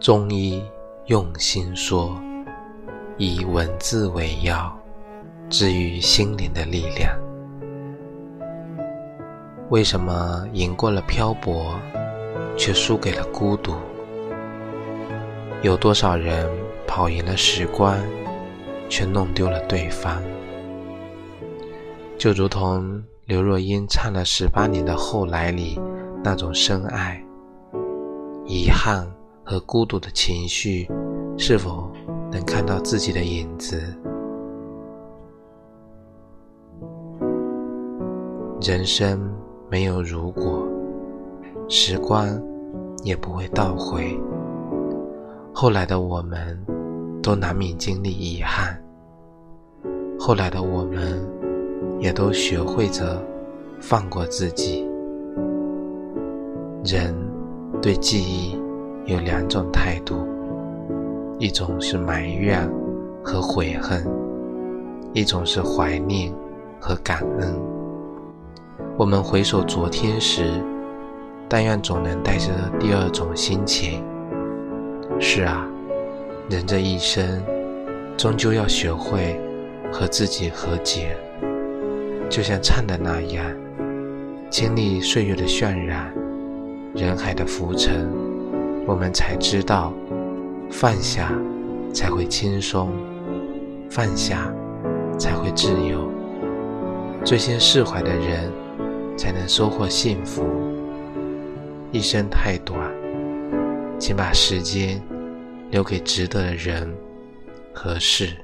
中医用心说，以文字为药，治愈心灵的力量。为什么赢过了漂泊，却输给了孤独？有多少人跑赢了时光，却弄丢了对方？就如同刘若英唱了十八年的《后来》里那种深爱、遗憾。和孤独的情绪，是否能看到自己的影子？人生没有如果，时光也不会倒回。后来的我们，都难免经历遗憾。后来的我们，也都学会着放过自己。人对记忆。有两种态度，一种是埋怨和悔恨，一种是怀念和感恩。我们回首昨天时，但愿总能带着第二种心情。是啊，人这一生，终究要学会和自己和解。就像唱的那样，经历岁月的渲染，人海的浮沉。我们才知道，放下才会轻松，放下才会自由。最先释怀的人，才能收获幸福。一生太短，请把时间留给值得的人和事。